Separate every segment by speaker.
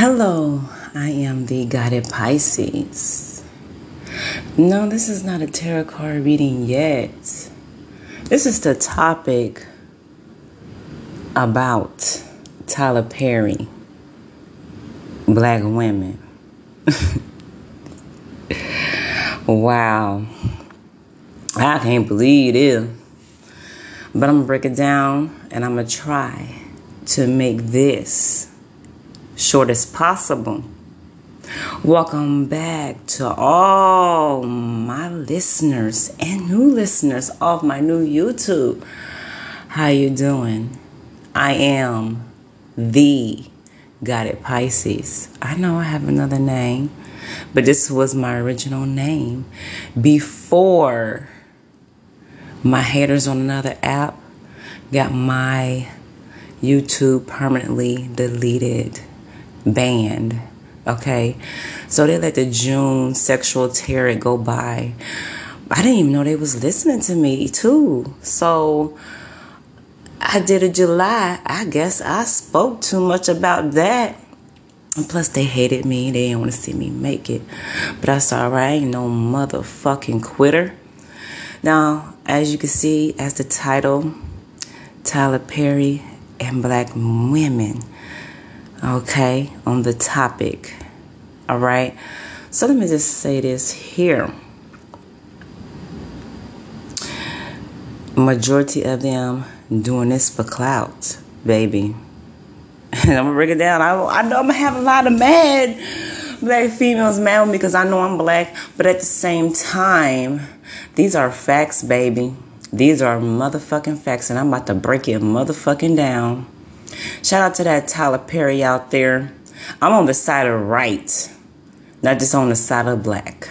Speaker 1: Hello, I am the Guided Pisces. No, this is not a tarot card reading yet. This is the topic about Tyler Perry, black women. wow. I can't believe it. But I'm going to break it down and I'm going to try to make this short as possible. Welcome back to all my listeners and new listeners of my new YouTube. How you doing? I am the Guided Pisces. I know I have another name, but this was my original name before my haters on another app got my YouTube permanently deleted banned. Okay. So they let the June sexual terror go by. I didn't even know they was listening to me too. So I did a July. I guess I spoke too much about that. And plus they hated me. They didn't want to see me make it. But that's alright. I ain't no motherfucking quitter. Now, as you can see, as the title, Tyler Perry and Black Women okay, on the topic. All right. So let me just say this here. Majority of them doing this for clout, baby. And I'm gonna break it down. I, I know I'm gonna have a lot of mad black females mad with me because I know I'm black, but at the same time, these are facts, baby. These are motherfucking facts, and I'm about to break it motherfucking down. Shout out to that Tyler Perry out there. I'm on the side of right, not just on the side of black.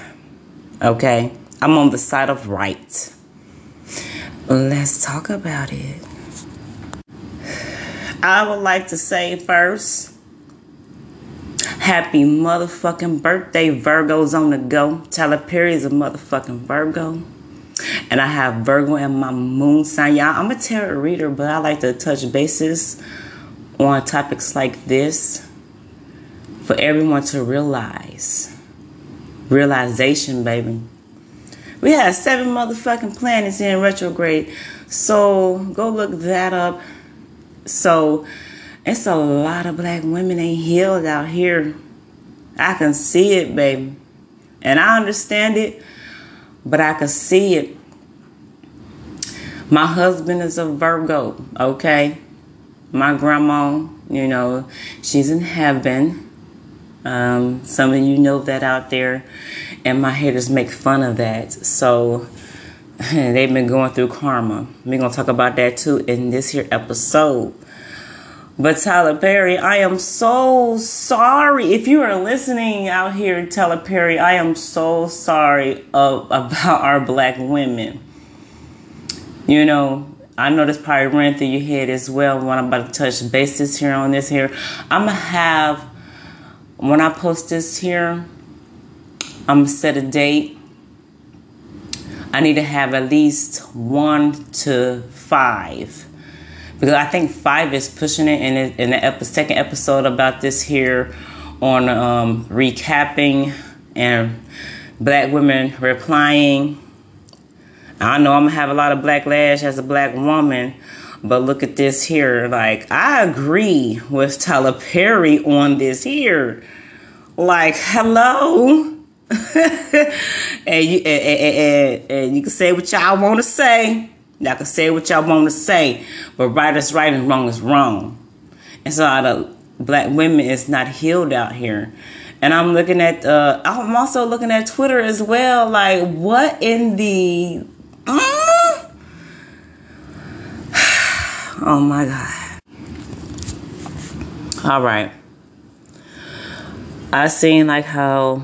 Speaker 1: Okay? I'm on the side of right. Let's talk about it. I would like to say first, happy motherfucking birthday, Virgos on the go. Tyler Perry is a motherfucking Virgo. And I have Virgo in my moon sign. Y'all, I'm a tarot reader, but I like to touch bases on topics like this for everyone to realize. Realization, baby. We have seven motherfucking planets in retrograde. So go look that up. So it's a lot of black women ain't healed out here. I can see it, baby. And I understand it, but I can see it. My husband is a Virgo, okay? My grandma, you know, she's in heaven. Um, some of you know that out there, and my haters make fun of that. So they've been going through karma. We're gonna talk about that too in this here episode. But Tyler Perry, I am so sorry. If you are listening out here, Tyler Perry, I am so sorry of, about our black women. You know, I know this probably ran through your head as well when I'm about to touch bases here on this here. I'm gonna have when I post this here, I'm gonna set a date. I need to have at least one to five because I think five is pushing it. In, in the second episode about this here on um, recapping and black women replying I know I'm gonna have a lot of black lash as a black woman, but look at this here. Like, I agree with Tyler Perry on this here. Like, hello. and, you, and, and, and, you can say what y'all want to say. Y'all can say what y'all want to say, but right is right and wrong is wrong. And so, a lot of black women is not healed out here. And I'm looking at, uh, I'm also looking at Twitter as well. Like, what in the Oh my God. All right. I seen like how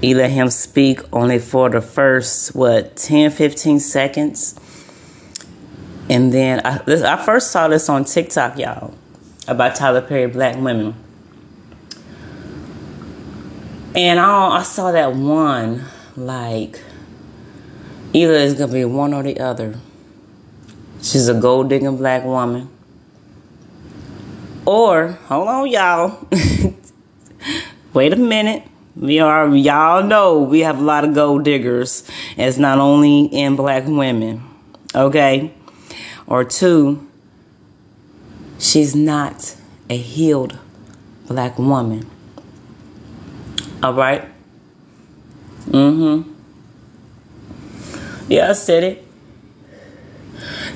Speaker 1: he let him speak only for the first, what, 10, 15 seconds. And then I, I first saw this on TikTok, y'all, about Tyler Perry Black Women. And I, I saw that one, like, Either it's gonna be one or the other. She's a gold digging black woman, Or, hold on, y'all. Wait a minute. We are, y'all know we have a lot of gold diggers. It's not only in black women. Okay? Or two, she's not a healed black woman. All right? Mm hmm. Yeah, I said it.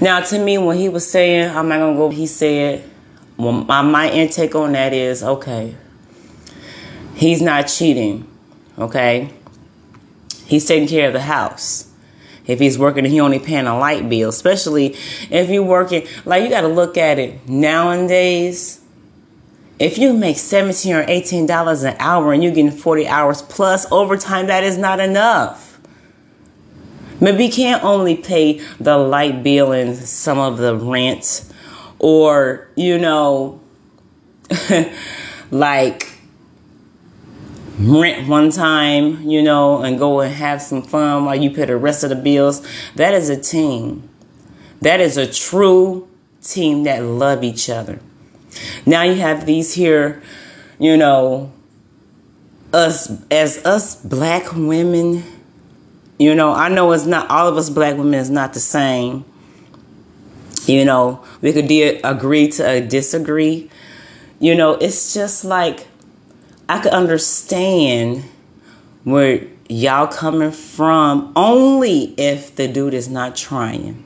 Speaker 1: Now, to me, when he was saying, I'm not going to go, he said, well, my, my intake on that is okay, he's not cheating, okay? He's taking care of the house. If he's working he only paying a light bill, especially if you're working, like you got to look at it nowadays. If you make 17 or 18 dollars an hour and you're getting 40 hours plus overtime, that is not enough. Maybe you can't only pay the light bill and some of the rent, or, you know, like rent one time, you know, and go and have some fun while you pay the rest of the bills. That is a team. That is a true team that love each other. Now you have these here, you know, us as us black women you know, I know it's not all of us black women is not the same. You know, we could de- agree to uh, disagree. You know, it's just like I could understand where y'all coming from only if the dude is not trying.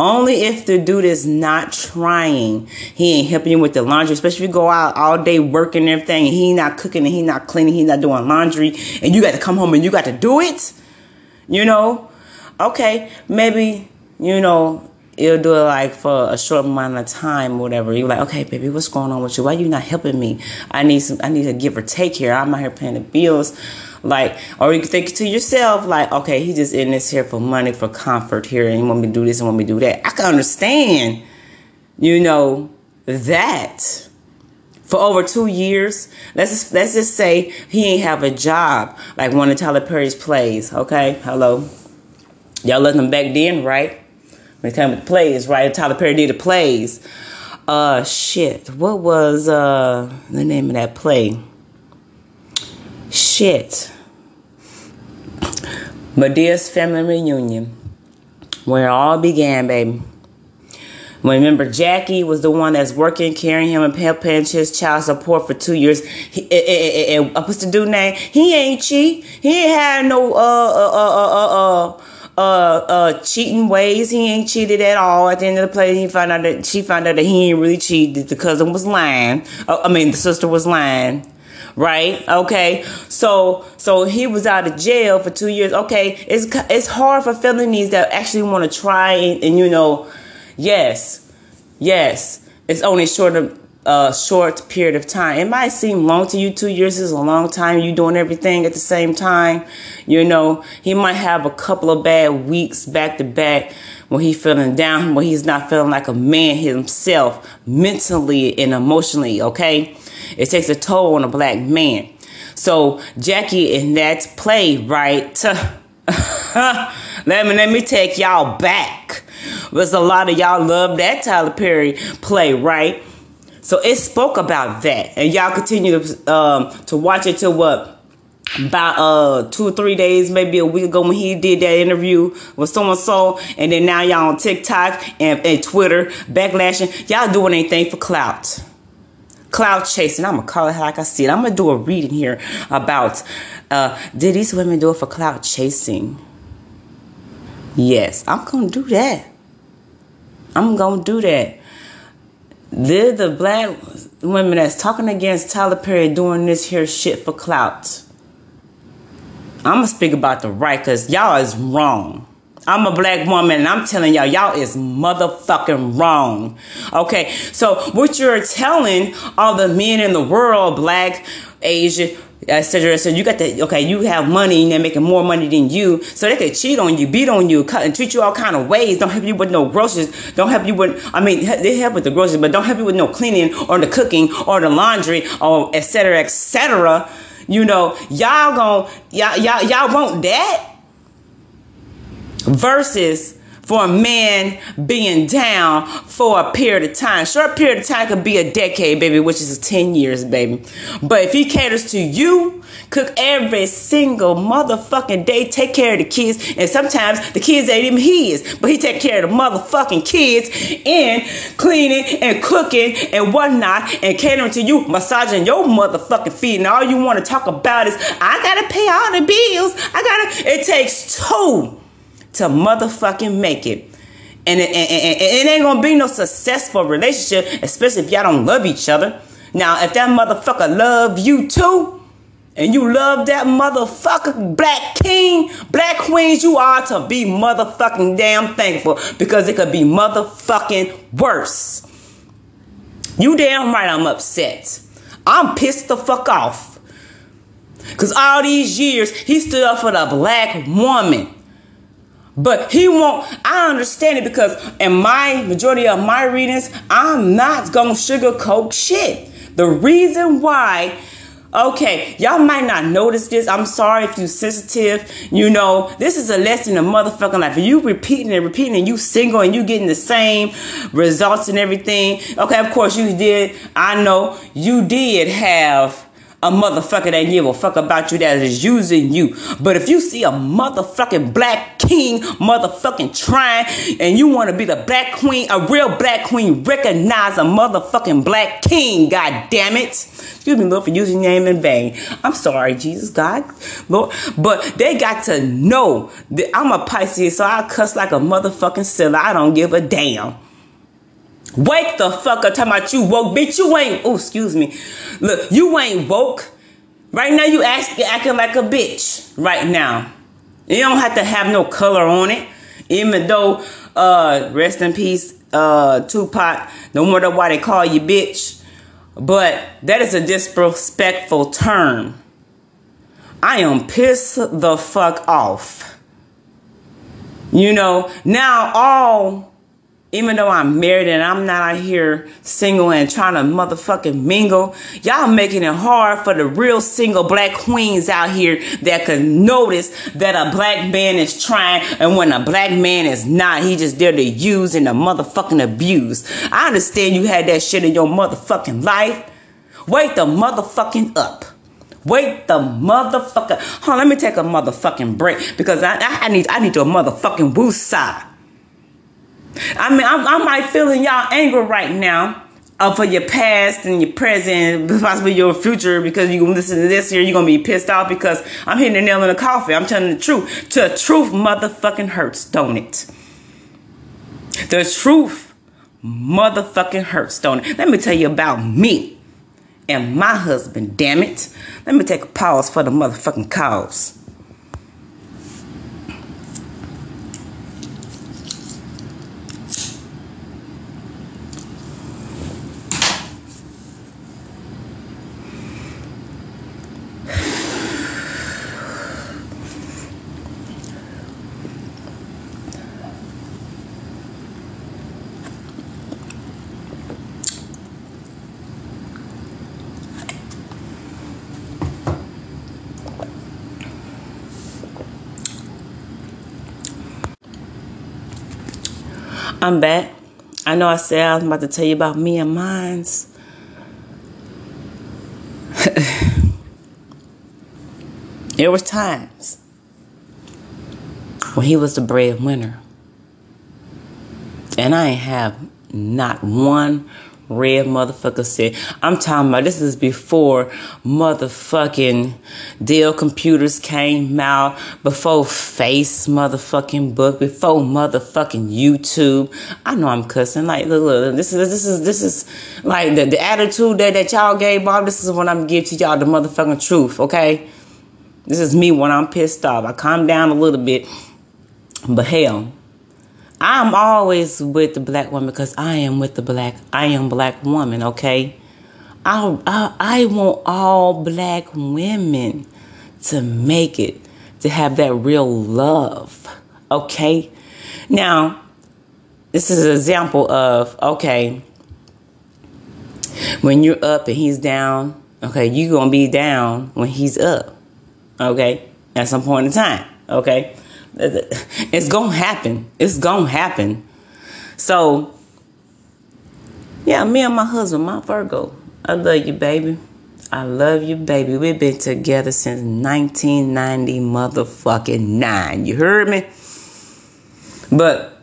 Speaker 1: Only if the dude is not trying, he ain't helping you with the laundry. Especially if you go out all day working and everything, and he not cooking and he not cleaning, he not doing laundry, and you got to come home and you got to do it. You know, okay, maybe you know you'll do it like for a short amount of time, or whatever. You're like, okay, baby, what's going on with you? Why you not helping me? I need some. I need a give or take here. I'm out here paying the bills. Like, or you can think to yourself, like, okay, he just in this here for money, for comfort here, and he want me to do this and want me to do that. I can understand, you know, that. For over two years, let's just, let's just say he ain't have a job like one of Tyler Perry's plays. Okay, hello, y'all him back then, right? When it came with plays, right? Tyler Perry did the plays. Uh, shit, what was uh the name of that play? Shit. Madea's family reunion, where it all began, baby. Remember, Jackie was the one that's working, carrying him and paying his child support for two years. He, eh, eh, eh, what's the dude name? He ain't cheat. He ain't had no uh uh uh uh uh uh uh cheating ways. He ain't cheated at all. At the end of the play, he found out that she found out that he ain't really cheated. The cousin was lying. Uh, I mean, the sister was lying right? Okay, so so he was out of jail for two years. Okay, it's it's hard for felonies that actually want to try and, and, you know, yes, yes, it's only short of a short period of time. It might seem long to you. Two years is a long time. You doing everything at the same time. You know, he might have a couple of bad weeks back to back when he's feeling down, when he's not feeling like a man himself, mentally and emotionally. Okay it takes a toll on a black man. So Jackie in that play, right? let me let me take y'all back. There's a lot of y'all love that Tyler Perry play, right? So it spoke about that, and y'all continue to um, to watch it till what about uh two or three days, maybe a week ago when he did that interview with someone so, and then now y'all on TikTok and, and Twitter backlashing. Y'all doing anything for clout cloud chasing. I'm gonna call it like I see it. I'm gonna do a reading here about uh, did these women do it for cloud chasing? Yes, I'm gonna do that. I'm gonna do that. They're the black women that's talking against Tyler Perry doing this here shit for clout. I'm gonna speak about the right because y'all is wrong. I'm a black woman and I'm telling y'all, y'all is motherfucking wrong. Okay, so what you're telling all the men in the world, black, Asian, Uh, etc. So you got the okay, you have money and they're making more money than you, so they could cheat on you, beat on you, cut and treat you all kind of ways. Don't help you with no groceries. Don't help you with I mean they help with the groceries, but don't help you with no cleaning or the cooking or the laundry or etc. etc. You know, y'all gon' y'all y'all y'all want that versus for a man being down for a period of time. Short period of time could be a decade, baby, which is 10 years, baby. But if he caters to you, cook every single motherfucking day, take care of the kids, and sometimes the kids ain't even his, but he take care of the motherfucking kids and cleaning and cooking and whatnot and catering to you, massaging your motherfucking feet, and all you want to talk about is I gotta pay all the bills. I gotta. It takes two to motherfucking make it. And it, and, and, and it ain't gonna be no successful relationship, especially if y'all don't love each other. Now, if that motherfucker love you too, and you love that motherfucker black king, black queens, you are to be motherfucking damn thankful because it could be motherfucking worse. You damn right I'm upset. I'm pissed the fuck off. Cause all these years he stood up for the black woman. But he won't, I understand it because in my majority of my readings, I'm not gonna sugarcoat shit. The reason why Okay, y'all might not notice this. I'm sorry if you're sensitive. You know, this is a lesson in motherfucking life. If you repeating and repeating and you single and you getting the same results and everything. Okay, of course you did. I know you did have a motherfucker that give a fuck about you that is using you. But if you see a motherfucking black king motherfucking trying and you want to be the black queen, a real black queen, recognize a motherfucking black king, god damn it. Excuse me, Lord, for using your name in vain. I'm sorry, Jesus, God, Lord. But they got to know that I'm a Pisces, so I cuss like a motherfucking sinner. I don't give a damn. Wake the fuck up talking about you woke. Bitch, you ain't, oh, excuse me. Look, you ain't woke. Right now, you ask, acting like a bitch right now. You don't have to have no color on it. Even though, uh, rest in peace, uh, Tupac, no matter why they call you bitch. But that is a disrespectful term. I am pissed the fuck off. You know, now all even though I'm married and I'm not out here single and trying to motherfucking mingle, y'all making it hard for the real single black queens out here that can notice that a black man is trying and when a black man is not, he just there to use and to motherfucking abuse. I understand you had that shit in your motherfucking life. Wake the motherfucking up. Wake the motherfucker. Hold on, let me take a motherfucking break because I, I need I need to a motherfucking woo side. I mean, I'm, I might feeling y'all anger right now uh, for your past and your present, possibly your future, because you listen to this here, you're gonna be pissed off because I'm hitting the nail in the coffin. I'm telling the truth. The truth motherfucking hurts, don't it? The truth motherfucking hurts, don't it? Let me tell you about me and my husband, damn it. Let me take a pause for the motherfucking cause. I'm back. I know I said I was about to tell you about me and mine's. there was times when he was the breadwinner. And I have not one red motherfucker said. I'm talking about this is before motherfucking Dell computers came out, before Face motherfucking book, before motherfucking YouTube. I know I'm cussing. Like, look, look, this is this is this is like the, the attitude that, that y'all gave Bob. This is what I'm giving to y'all the motherfucking truth, okay? This is me when I'm pissed off. I calm down a little bit. But hell, I'm always with the black woman because I am with the black. I am black woman. Okay, I, I I want all black women to make it to have that real love. Okay, now this is an example of okay when you're up and he's down. Okay, you're gonna be down when he's up. Okay, at some point in time. Okay, It's gonna happen. It's gonna happen. So, yeah, me and my husband, my Virgo, I love you, baby. I love you, baby. We've been together since 1990 motherfucking nine. You heard me? But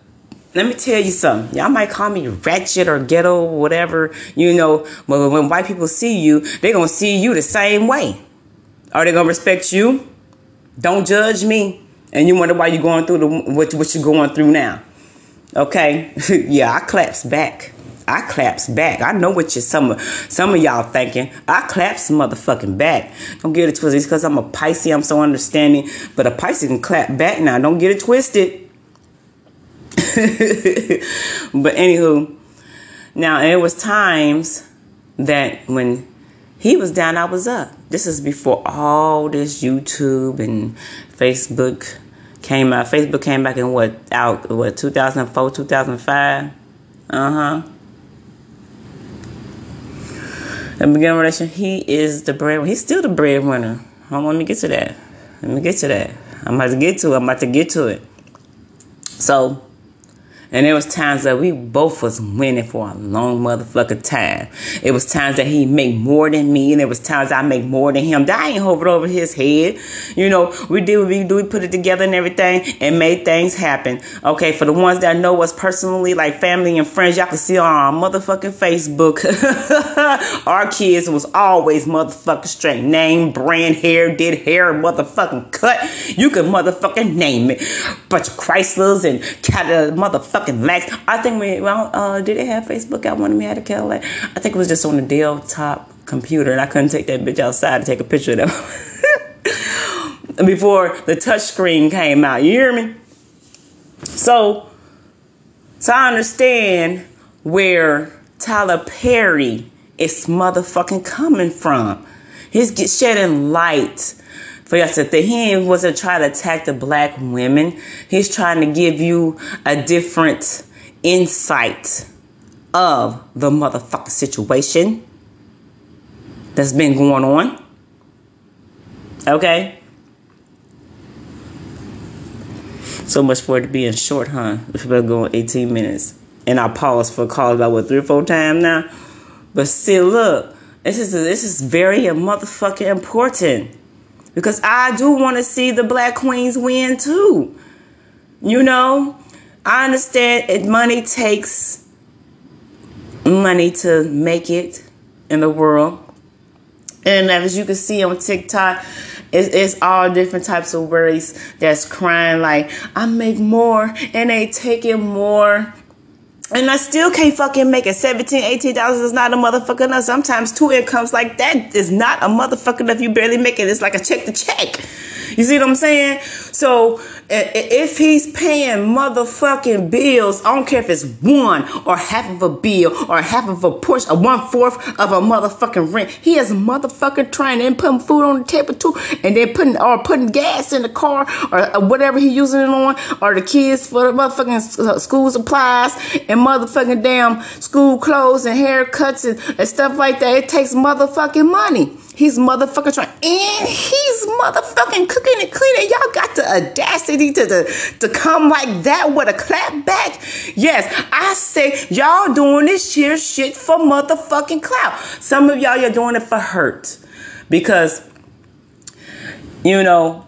Speaker 1: let me tell you something. Y'all might call me ratchet or ghetto, or whatever, you know, but when white people see you, they're going to see you the same way. Are they going to respect you? Don't judge me. And you wonder why you're going through the, what, what you're going through now. Okay? yeah, I claps back. I claps back. I know what you some of some of y'all thinking. I claps motherfucking back. Don't get it twisted. It's because I'm a Pisces. I'm so understanding. But a Pisces can clap back now. Don't get it twisted. but anywho, now it was times that when he was down, I was up. This is before all this YouTube and Facebook came out. Facebook came back in what out what 2004, 2005. Uh huh. The beginning relation, he is the breadwinner. He's still the breadwinner. Hold on, let me get to that. Let me get to that. I'm about to get to it. I'm about to get to it. So and there was times that we both was winning for a long motherfucking time. It was times that he make more than me, and there was times I make more than him. That ain't hovered over his head. You know, we did what we do. We put it together and everything, and made things happen. Okay, for the ones that know us personally, like family and friends, y'all can see on our motherfucking Facebook. our kids was always motherfucking straight. Name, brand, hair, did hair, motherfucking cut. You could motherfucking name it. Bunch of Chryslers and cat uh, motherfucking fucking Max. I think we well, uh, did it have Facebook? I wanted me had a Cadillac. I think it was just on the Dell top computer, and I couldn't take that bitch outside to take a picture of them before the touch screen came out. You hear me? So, so I understand where Tyler Perry is motherfucking coming from. He's shedding light for y'all to think he wasn't trying to attack the black women. He's trying to give you a different insight of the motherfucking situation that's been going on. Okay? So much for it being short, huh? We've been going 18 minutes. And I paused for calls about what three or four times now. But still, look, this is this is very motherfucking important because I do want to see the black queens win too. You know, I understand it money takes money to make it in the world. And as you can see on TikTok, it's, it's all different types of words that's crying like, I make more and they taking more and I still can't fucking make it. 17 $18 is not a motherfucker enough. Sometimes two incomes like that is not a motherfucker enough. You barely make it. It's like a check to check. You see what I'm saying? So if he's paying motherfucking bills, I don't care if it's one or half of a bill or half of a portion or one fourth of a motherfucking rent. He is motherfucking trying and putting food on the table too, and then putting or putting gas in the car or whatever he using it on, or the kids for the motherfucking uh, school supplies and motherfucking damn school clothes and haircuts and, and stuff like that. It takes motherfucking money. He's motherfucking trying, and he's motherfucking cooking and cleaning. Y'all got the audacity to, to, to come like that with a clap back. Yes, I say y'all doing this here shit for motherfucking clout. Some of y'all, you're doing it for hurt. Because, you know,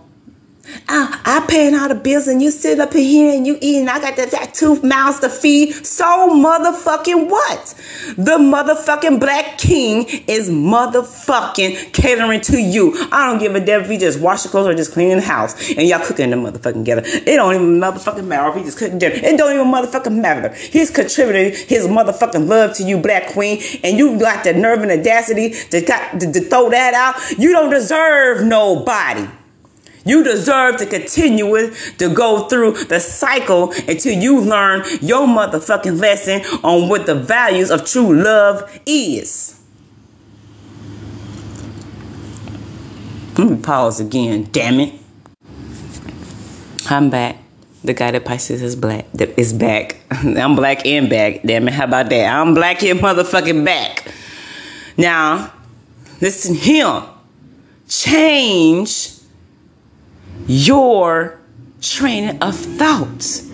Speaker 1: I, I paying all the bills and you sit up in here and you eating. I got that, that two mouths to feed. So motherfucking what? The motherfucking black king is motherfucking catering to you. I don't give a damn if he just wash the clothes or just cleaning the house and y'all cooking the motherfucking together. It don't even motherfucking matter if he just cooking dinner. It don't even motherfucking matter. He's contributing his motherfucking love to you, black queen, and you got the nerve and audacity to, to, to throw that out. You don't deserve nobody. You deserve to continue to go through the cycle until you learn your motherfucking lesson on what the values of true love is. Let me pause again, damn it. I'm back. The Guided Pisces is black is back. I'm black and back. Damn it, how about that? I'm black and motherfucking back. Now, listen here. Change your training of thoughts.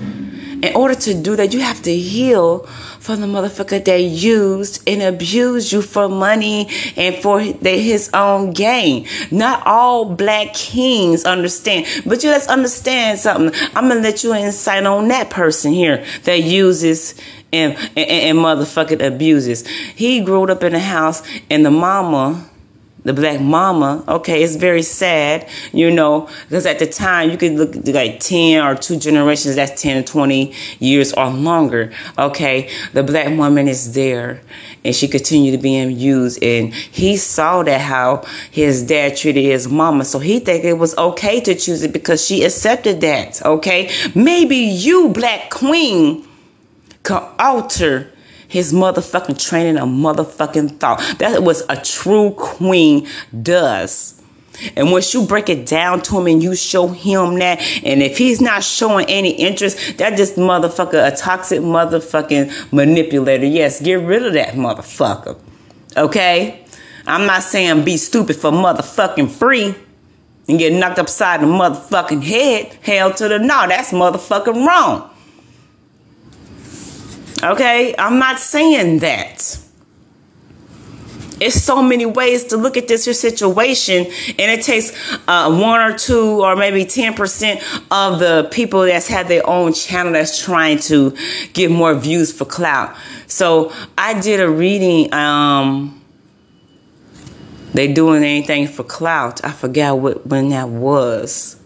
Speaker 1: In order to do that, you have to heal from the motherfucker that used and abused you for money and for his own gain. Not all black kings understand, but you let's understand something. I'm gonna let you insight on that person here that uses and, and, and motherfucking abuses. He grew up in a house and the mama the black mama. Okay, it's very sad, you know, because at the time you could look like 10 or two generations, that's 10 or 20 years or longer. Okay, the black woman is there and she continued to be abused and he saw that how his dad treated his mama so he think it was okay to choose it because she accepted that okay maybe you black queen can alter his motherfucking training a motherfucking thought. That was a true queen does. And once you break it down to him and you show him that, and if he's not showing any interest, that just motherfucker, a toxic motherfucking manipulator. Yes, get rid of that motherfucker. Okay? I'm not saying be stupid for motherfucking free and get knocked upside the motherfucking head. Hell to the no, that's motherfucking wrong. Okay? I'm not saying that. It's so many ways to look at this situation, and it takes uh, one or two or maybe 10% of the people that's had their own channel that's trying to get more views for clout. So I did a reading. Um, they doing anything for clout. I forgot what when that was.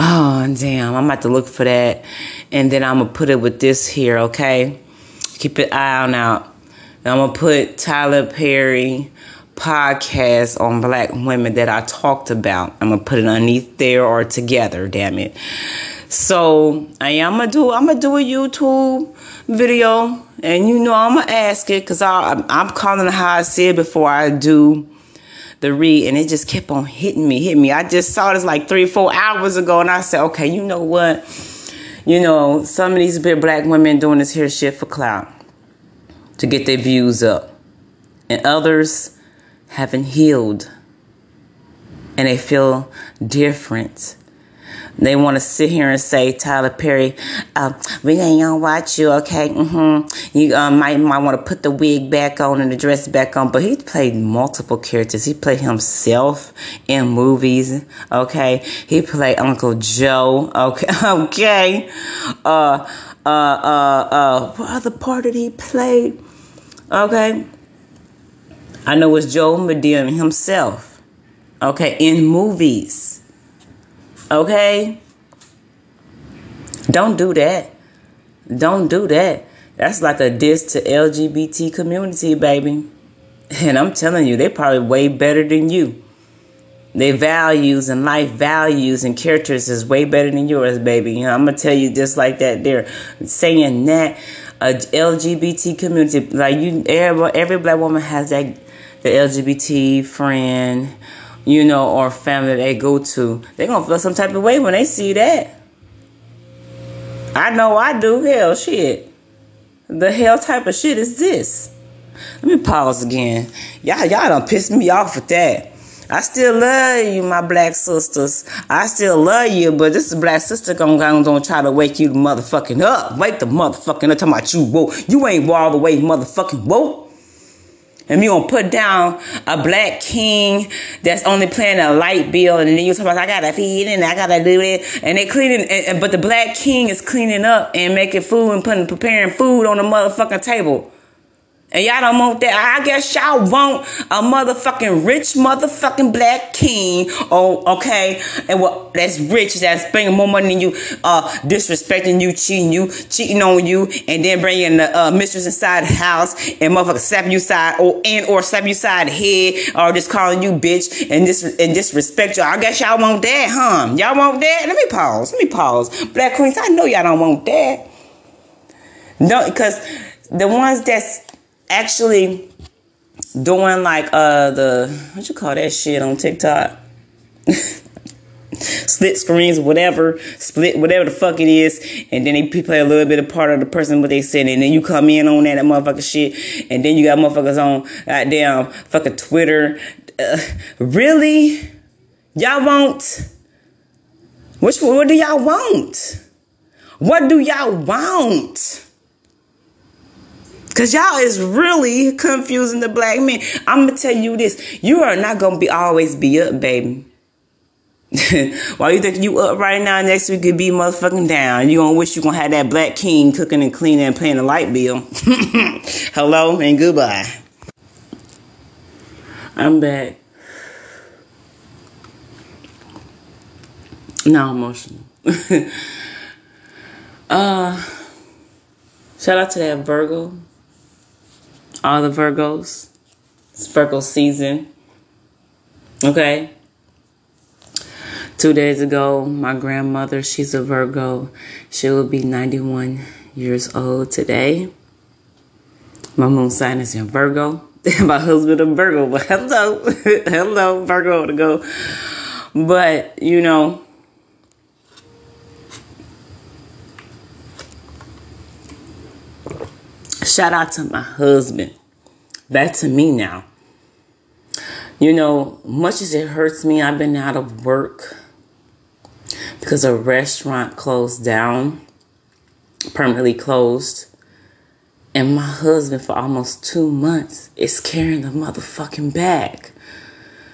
Speaker 1: Oh, damn. I'm about to look for that. And then I'm to put it with this here, okay? Keep an eye on out. And I'm to put Tyler Perry podcast on black women that I talked about. I'm to put it underneath there or together, damn it. So I am gonna do I'm gonna do a YouTube video, and you know I'm gonna ask it because I'm calling it how I said before I do the read, and it just kept on hitting me, hitting me. I just saw this like three, four hours ago, and I said, okay, you know what? You know, some of these black women doing this here shit for clout to get their views up, and others haven't healed, and they feel different they want to sit here and say, Tyler Perry, uh, we ain't gonna watch you, okay? Mm-hmm. You uh, might might want to put the wig back on and the dress back on. But he played multiple characters. He played himself in movies, okay? He played Uncle Joe, okay? okay. Uh, uh, uh, uh, what other part did he play? Okay. I know it's Joe Madea himself, okay, in movies. Okay? Don't do that. Don't do that. That's like a diss to LGBT community, baby. And I'm telling you, they're probably way better than you. Their values and life values and characters is way better than yours, baby. I'm gonna tell you just like that. They're saying that a LGBT community, like you, every, every black woman has that the LGBT friend you know, or family they go to, they gonna feel some type of way when they see that. I know I do. Hell, shit. The hell type of shit is this? Let me pause again. Y'all, y'all done pissed me off with that. I still love you, my black sisters. I still love you, but this black sister gonna, gonna try to wake you the motherfucking up. Wake the motherfucking up. Talking about you woke. You ain't all the way motherfucking woke and you gonna put down a black king that's only paying a light bill, and then you talk about I gotta feed and I gotta do it, and they cleaning, and, but the black king is cleaning up and making food and putting preparing food on the motherfucking table. And y'all don't want that. I guess y'all want a motherfucking rich motherfucking black king. Oh, okay. And what that's rich, that's bringing more money than you, uh, disrespecting you, cheating you, cheating on you, and then bringing the uh, mistress inside the house and motherfucker slapping you side or and or slapping you side head or just calling you bitch and dis and disrespect you. I guess y'all want that, huh? Y'all want that? Let me pause. Let me pause. Black queens, I know y'all don't want that. No, because the ones that's actually doing like uh the what you call that shit on TikTok. split screens, whatever, split whatever the fuck it is, and then they play a little bit of part of the person what they said, and then you come in on that, that motherfucker shit, and then you got motherfuckers on goddamn fucking Twitter. Uh, really, y'all won't Which? What do y'all want? What do y'all want? Cause y'all is really confusing the black men. I'm gonna tell you this: you are not gonna be always be up, baby. While you think you up right now, next week could be motherfucking down. You gonna wish you gonna have that black king cooking and cleaning and paying the light bill. Hello and goodbye. I'm back. Now emotional. uh, shout out to that Virgo. All the Virgos. It's Virgo season. Okay. Two days ago, my grandmother, she's a Virgo. She will be 91 years old today. My moon sign is in Virgo. my husband a Virgo, but hello, hello, Virgo to go. But you know, shout out to my husband. Back to me now. You know, much as it hurts me, I've been out of work because a restaurant closed down, permanently closed. And my husband, for almost two months, is carrying the motherfucking bag.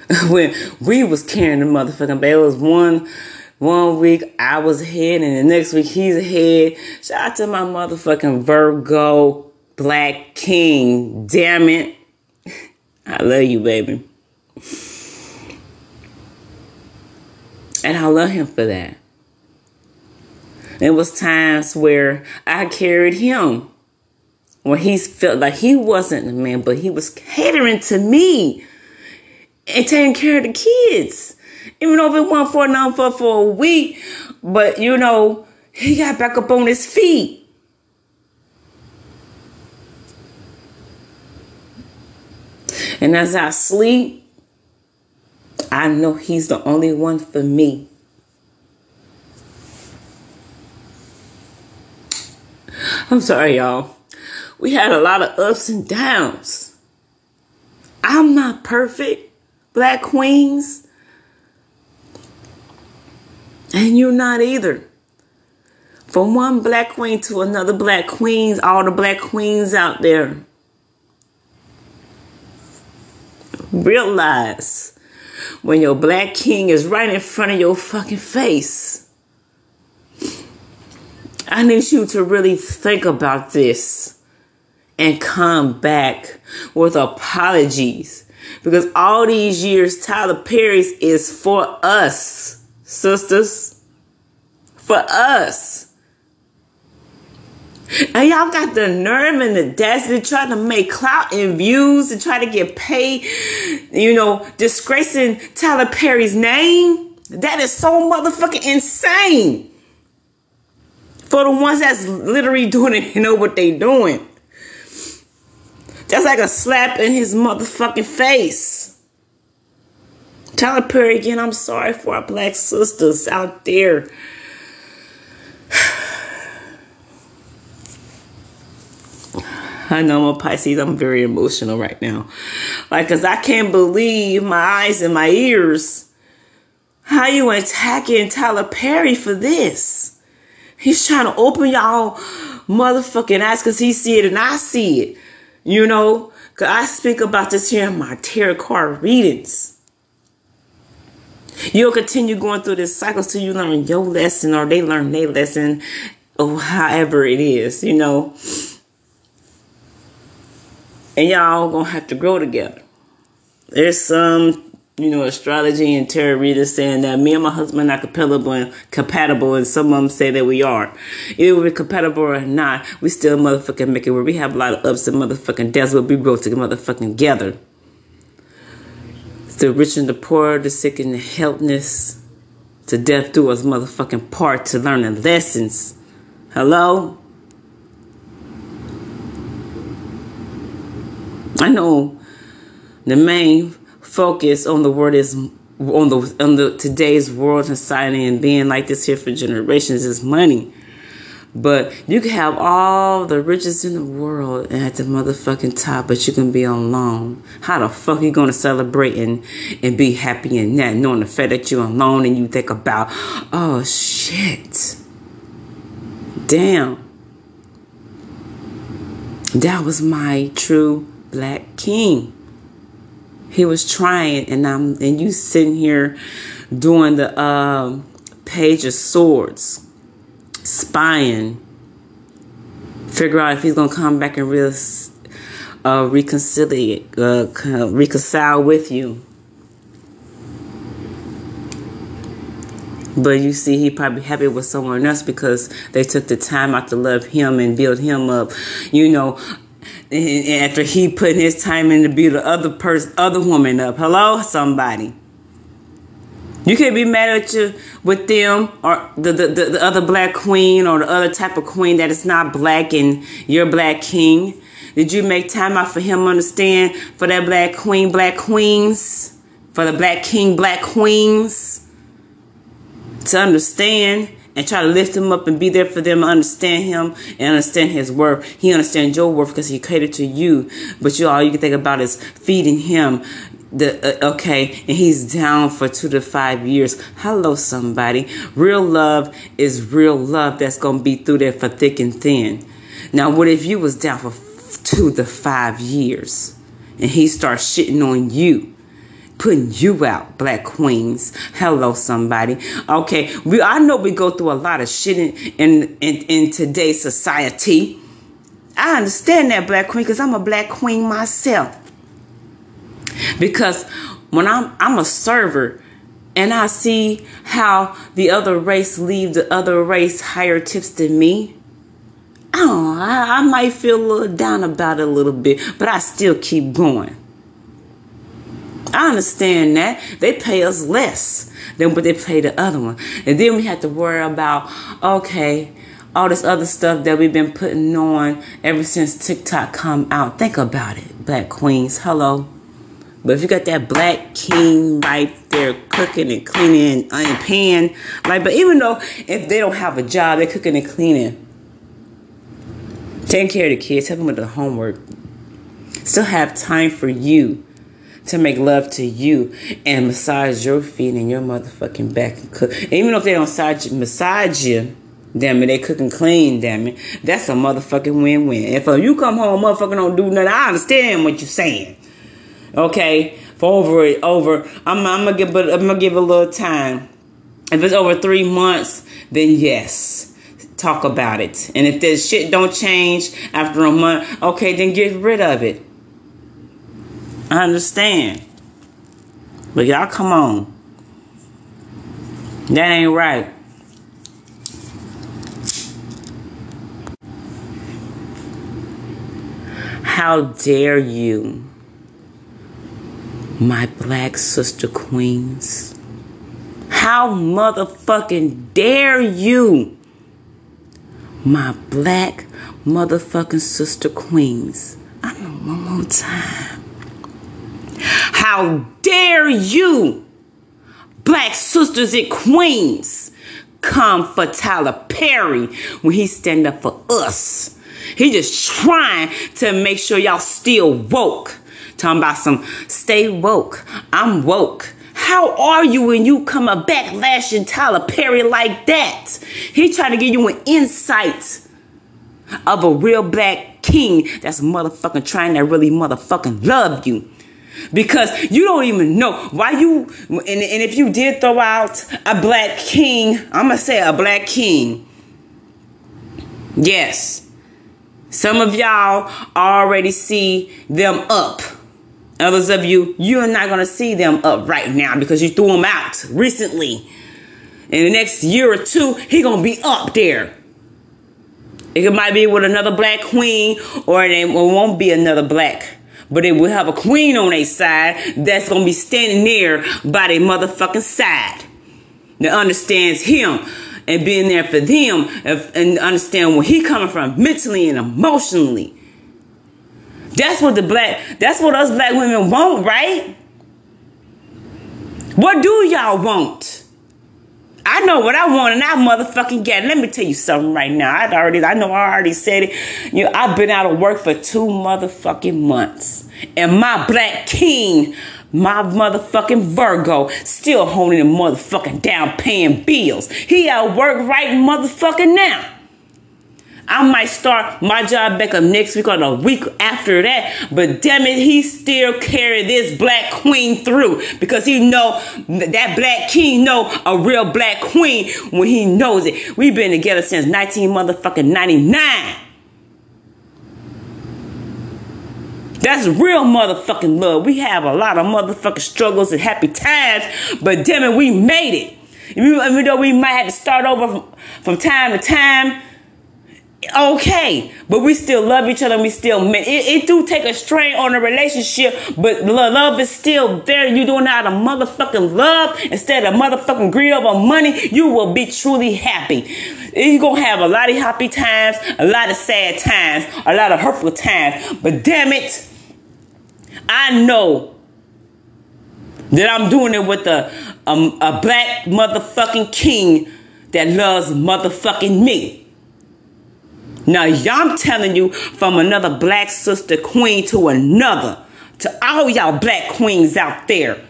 Speaker 1: when we was carrying the motherfucking bag, it was one one week I was ahead, and the next week he's ahead. Shout out to my motherfucking Virgo Black King. Damn it. I love you, baby. And I love him for that. It was times where I carried him when he felt like he wasn't the man, but he was catering to me and taking care of the kids. Even though it went for a for for a week, but you know, he got back up on his feet. And as I sleep, I know he's the only one for me. I'm sorry, y'all. We had a lot of ups and downs. I'm not perfect, Black Queens. And you're not either. From one Black Queen to another Black Queens, all the Black Queens out there. Realize when your Black King is right in front of your fucking face I need you to really think about this and come back with apologies. Because all these years, Tyler Perry's is for us, sisters. For us. And y'all got the nerve and the audacity to try to make clout and views and try to get paid, you know, disgracing Tyler Perry's name. That is so motherfucking insane for the ones that's literally doing it, you know what they doing. That's like a slap in his motherfucking face. Tyler Perry again, I'm sorry for our black sisters out there. I know I'm a Pisces. I'm very emotional right now. Like, cause I can't believe my eyes and my ears. How you attacking Tyler Perry for this? He's trying to open y'all motherfucking eyes because he see it and I see it. You know, because I speak about this here in my tarot card readings. You'll continue going through this cycle till you learn your lesson or they learn their lesson or however it is, you know. And y'all gonna have to grow together. There's some you know, astrology and tarot readers saying that me and my husband are compatible, compatible, and some of them say that we are. Either we're compatible or not, we still motherfucking make it where we have a lot of ups and motherfucking downs, but we grow motherfucking together. The rich and the poor, the sick and the helpless, to death do us motherfucking part to learn learning lessons. Hello? I know the main focus on the word is on the on the today's world society and being like this here for generations is money. But you can have all the riches in the world and at the motherfucking top, but you can be alone. How the fuck you gonna celebrate and, and be happy in that, knowing the fact that you're alone and you think about, oh shit. Damn. That was my true black king. He was trying and I'm and you sitting here doing the um, page of swords spying, figure out if he's gonna come back and real, uh, reconcile, uh, reconcile with you. But you see, he probably happy with someone else because they took the time out to love him and build him up. You know, after he put his time in to build the other person, other woman up. Hello, somebody. You can't be mad at you with them or the, the, the, the, other black queen or the other type of queen that is not black and you're black king. Did you make time out for him understand for that black queen, black queens, for the black king, black queens to understand and try to lift him up and be there for them, understand him and understand his worth. He understands your worth because he catered to you, but you all you can think about is feeding him, the uh, okay and he's down for two to five years. Hello somebody. Real love is real love that's gonna be through there for thick and thin. Now what if you was down for two to five years and he starts shitting on you putting you out black queens. Hello somebody. Okay we i know we go through a lot of shit in in, in, in today's society. I understand that black queen because i'm a black queen myself. Because when I'm I'm a server and I see how the other race leave the other race higher tips than me, oh, I, I might feel a little down about it a little bit, but I still keep going. I understand that. They pay us less than what they pay the other one. And then we have to worry about, okay, all this other stuff that we've been putting on ever since TikTok come out. Think about it, Black Queens. Hello. But if you got that black king right there cooking and cleaning and pan, like, but even though if they don't have a job, they're cooking and cleaning, taking care of the kids, helping with the homework, still have time for you to make love to you and massage your feet and your motherfucking back and cook. And even if they don't massage, massage you, damn it, they cook and clean, damn it. That's a motherfucking win-win. If uh, you come home, motherfucker don't do nothing, I understand what you're saying okay, for over it, over. I'm, I'm gonna give, I'm gonna give a little time. If it's over three months, then yes, talk about it. And if this shit don't change after a month, okay, then get rid of it. I understand, but y'all come on. That ain't right. How dare you? my black sister queens. How motherfucking dare you, my black motherfucking sister queens. I know one more time. How dare you, black sisters and queens, come for Tyler Perry when he stand up for us. He just trying to make sure y'all still woke. Talking about some stay woke. I'm woke. How are you when you come a backlash and Tyler Perry like that? He trying to give you an insight of a real black king that's motherfucking trying to really motherfucking love you. Because you don't even know why you, and, and if you did throw out a black king, I'm gonna say a black king. Yes. Some of y'all already see them up. Others of you, you're not to see them up right now because you threw them out recently. In the next year or two, he to be up there. It might be with another black queen or it won't be another black. But it will have a queen on their side that's to be standing there by their motherfucking side. That understands him and being there for them and understand where he coming from mentally and emotionally. That's what the black, that's what us black women want, right? What do y'all want? I know what I want and I motherfucking get. Let me tell you something right now. I already, I know I already said it. You know, I've been out of work for two motherfucking months. And my black king, my motherfucking Virgo, still holding the motherfucking down paying bills. He at work right motherfucking now. I might start my job back up next week or the week after that. But damn it, he still carry this black queen through because he know that black king know a real black queen when he knows it. We've been together since 19 motherfucking 99. That's real motherfucking love. We have a lot of motherfucking struggles and happy times, but damn it, we made it. Even though we might have to start over from, from time to time, okay, but we still love each other. We still it, it do take a strain on a relationship, but love is still there. You doing out of motherfucking love instead of motherfucking greed over money. You will be truly happy. You're gonna have a lot of happy times, a lot of sad times, a lot of hurtful times. But damn it, I know that I'm doing it with a um, a black motherfucking king that loves motherfucking me. Now, y'all telling you from another black sister queen to another, to all y'all black queens out there,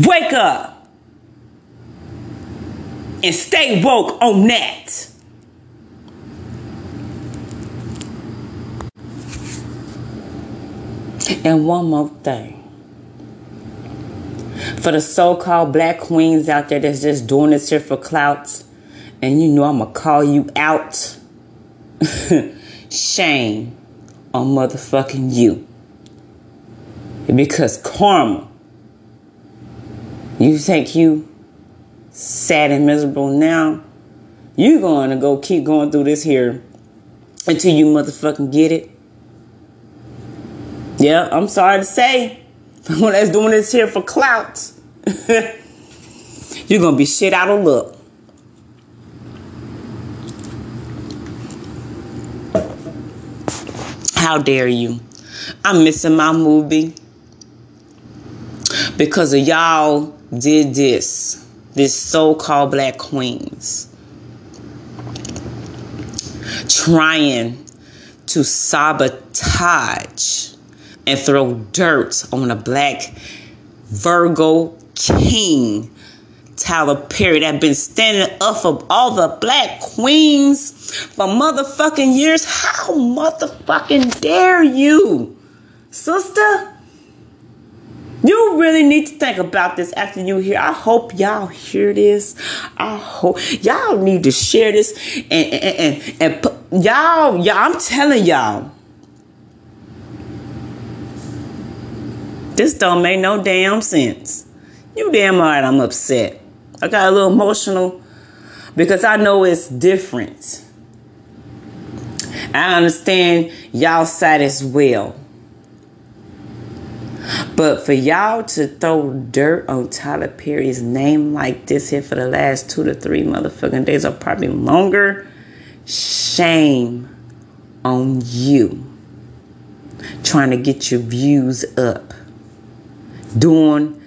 Speaker 1: wake up and stay woke on that. And one more thing. For the so called black queens out there that's just doing this here for clouts, and you know I'm gonna call you out shame on motherfucking you. Because karma, you think you sad and miserable now, you going to go keep going through this here until you motherfucking get it. Yeah, I'm sorry to say, when that's doing this here for clout, you're gonna be shit out of luck. How dare you? I'm missing my movie because of y'all did this. This so-called black queens trying to sabotage and throw dirt on a black Virgo king Tyler Perry that been standing up for all the black queens for motherfucking years. How motherfucking dare you, sister? You really need to think about this after you hear. I hope y'all hear this. I hope y'all need to share this and and and, and y'all y'all. I'm telling y'all. This don't make no damn sense. You damn right I'm upset. I got a little emotional because I know it's different. I understand y'all side as well. But for y'all to throw dirt on Tyler Perry's name like this here for the last two to three motherfucking days or probably longer, shame on you. Trying to get your views up. Doing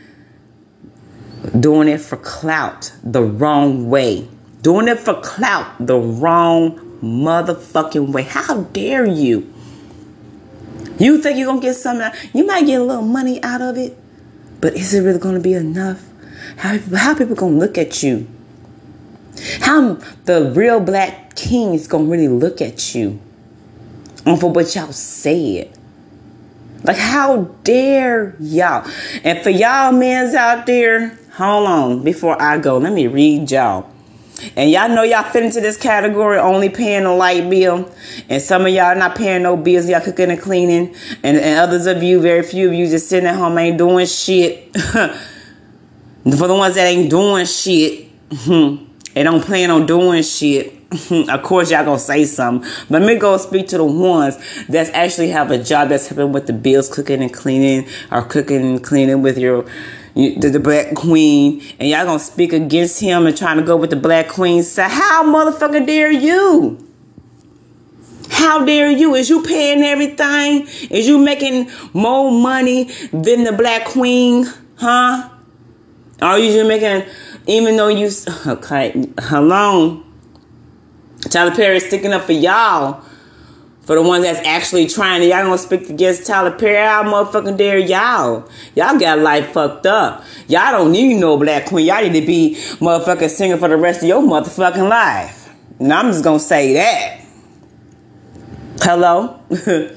Speaker 1: doing it for clout the wrong way. Doing it for clout the wrong motherfucking way. How dare you? You think you're gonna get something? Out, you might get a little money out of it, but is it really gonna be enough? How how people gonna look at you? How the real black king is gonna really look at you? And for what y'all said. Like how dare y'all? And for y'all men's out there Hold on before I go. Let me read y'all. And y'all know y'all fit into this category only paying a light bill. And some of y'all not paying no bills. Y'all cooking and cleaning. And, and others of you, very few of you just sitting at home ain't doing shit. For the ones that ain't doing shit, hmm, they don't plan on doing shit. of course y'all gonna say something. But let me go speak to the ones that actually have a job that's helping with the bills, cooking and cleaning, or cooking and cleaning with your the, the black queen, and y'all gonna speak against him and trying to go with the black queen side. How motherfucker dare you? How dare you? Is you paying everything? Is you making more money than the black queen? Huh? Are you making Even though you okay, long? Tyler Perry sticking up for y'all. For the ones that's actually trying to, y'all gonna speak against Tyler Perry, how motherfucking dare y'all? Y'all got life fucked up. Y'all don't need no black queen. Y'all need to be motherfucking singing for the rest of your motherfucking life. And I'm just gonna say that. Hello?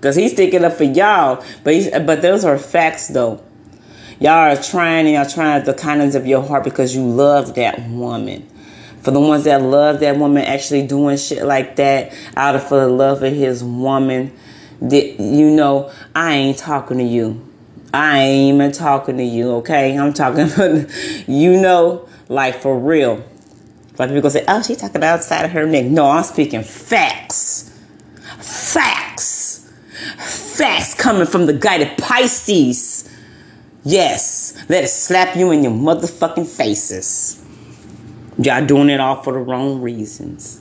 Speaker 1: Cause he's sticking up for y'all. But he's, but those are facts though. Y'all are trying and y'all trying the kindness of your heart because you love that woman for the ones that love that woman actually doing shit like that out of for the love of his woman. That you know i ain't talking to you. I ain't even talking to you okay? I'm talking you know like for real. Like people say oh she talking outside of her neck. No i'm speaking facts. Facts. Facts coming from the Guided Pisces. Yes let it slap you in your motherfucking faces Y'all doing it all for the wrong reasons.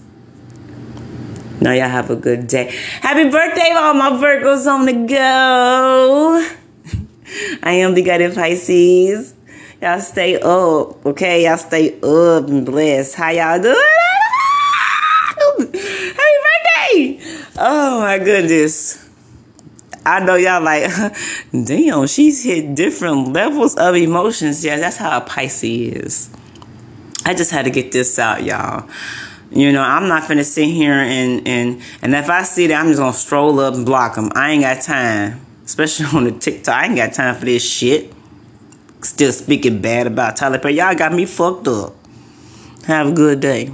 Speaker 1: Now y'all have a good day. Happy birthday, all my Virgos on the go. I am the guided Pisces. Y'all stay up, okay? Y'all stay up and blessed. How y'all doing? Happy birthday! Oh my goodness. I know y'all like, damn, she's hit different levels of emotions. Yeah, that's how a Pisces is. I just had to get this out, y'all. You know, I'm not gonna sit here and and and if I see that, I'm just gonna stroll up and block them. I ain't got time, especially on the TikTok. I ain't got time for this shit. Still speaking bad about Tyler Perry. Y'all got me fucked up. Have a good day.